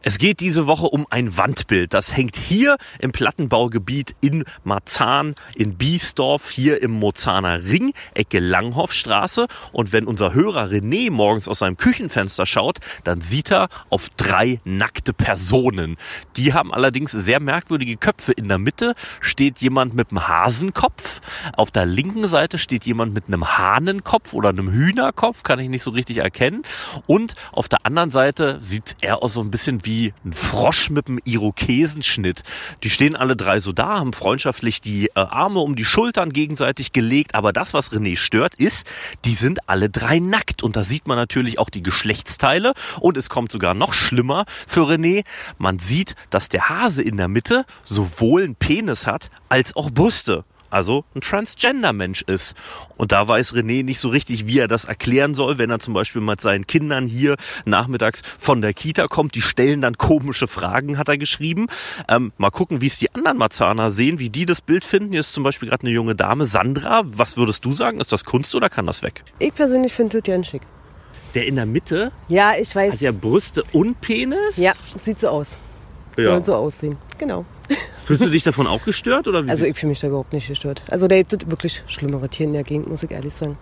Es geht diese Woche um ein Wandbild. Das hängt hier im Plattenbaugebiet in Marzahn, in Biesdorf, hier im Mozaner Ring, Ecke Langhofstraße. Und wenn unser Hörer René morgens aus seinem Küchenfenster schaut, dann sieht er auf drei nackte Personen. Die haben allerdings sehr merkwürdige Köpfe. In der Mitte steht jemand mit einem Hasenkopf. Auf der linken Seite steht jemand mit einem Hahnenkopf oder einem Hühnerkopf, kann ich nicht so richtig erkennen. Und auf der anderen Seite sieht er auch so ein bisschen wie wie ein Frosch mit einem Irokesenschnitt. Die stehen alle drei so da, haben freundschaftlich die äh, Arme um die Schultern gegenseitig gelegt. Aber das, was René stört, ist, die sind alle drei nackt. Und da sieht man natürlich auch die Geschlechtsteile. Und es kommt sogar noch schlimmer für René. Man sieht, dass der Hase in der Mitte sowohl einen Penis hat als auch Brüste also ein Transgender-Mensch ist. Und da weiß René nicht so richtig, wie er das erklären soll, wenn er zum Beispiel mit seinen Kindern hier nachmittags von der Kita kommt. Die stellen dann komische Fragen, hat er geschrieben. Ähm, mal gucken, wie es die anderen Marzahner sehen, wie die das Bild finden. Hier ist zum Beispiel gerade eine junge Dame, Sandra. Was würdest du sagen? Ist das Kunst oder kann das weg? Ich persönlich finde das ganz schick. Der in der Mitte Ja, ich weiß. hat ja Brüste und Penis. Ja, sieht so aus. Ja. Soll so aussehen. Genau. Fühlst du dich davon auch gestört? Oder wie Also ich fühle mich da überhaupt nicht gestört. Also da gibt es wirklich schlimmere Tiere in der Gegend, muss ich ehrlich sagen.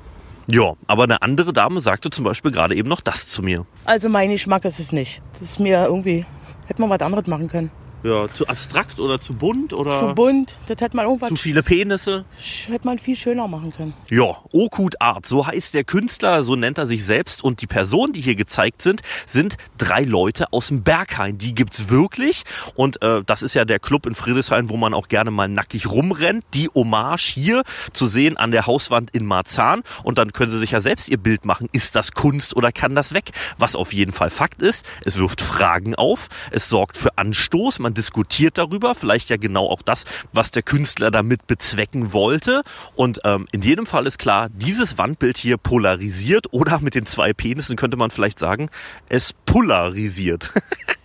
ja, aber eine andere Dame sagte zum Beispiel gerade eben noch das zu mir. Also mein Geschmack ist es nicht. Das ist mir irgendwie, hätte man was anderes machen können. Ja, zu abstrakt oder zu bunt oder Zu bunt, das hätte man irgendwas, zu viele Penisse. sch- hätte man viel schöner machen können. Ja, Okut Art, so heißt der Künstler, so nennt er sich selbst. Und die Personen, die hier gezeigt sind, sind drei Leute aus dem Berghain. Die gibt's wirklich. Und äh, das ist ja der Club in Friedrichshain, wo man auch gerne mal nackig rumrennt. Die Hommage hier zu sehen an der Hauswand in Marzahn. Und dann können sie sich ja selbst ihr Bild machen. Ist das Kunst oder kann das weg? Was auf jeden Fall Fakt ist, es wirft Fragen auf. Es sorgt für Anstoß. Man diskutiert darüber. Vielleicht ja genau auch das, was der Künstler damit bezwecken wollte. Und ähm, in jedem Fall ist klar, dieses Wandbild hier polarisiert oder mit den zwei Penissen könnte man vielleicht sagen, es polarisiert.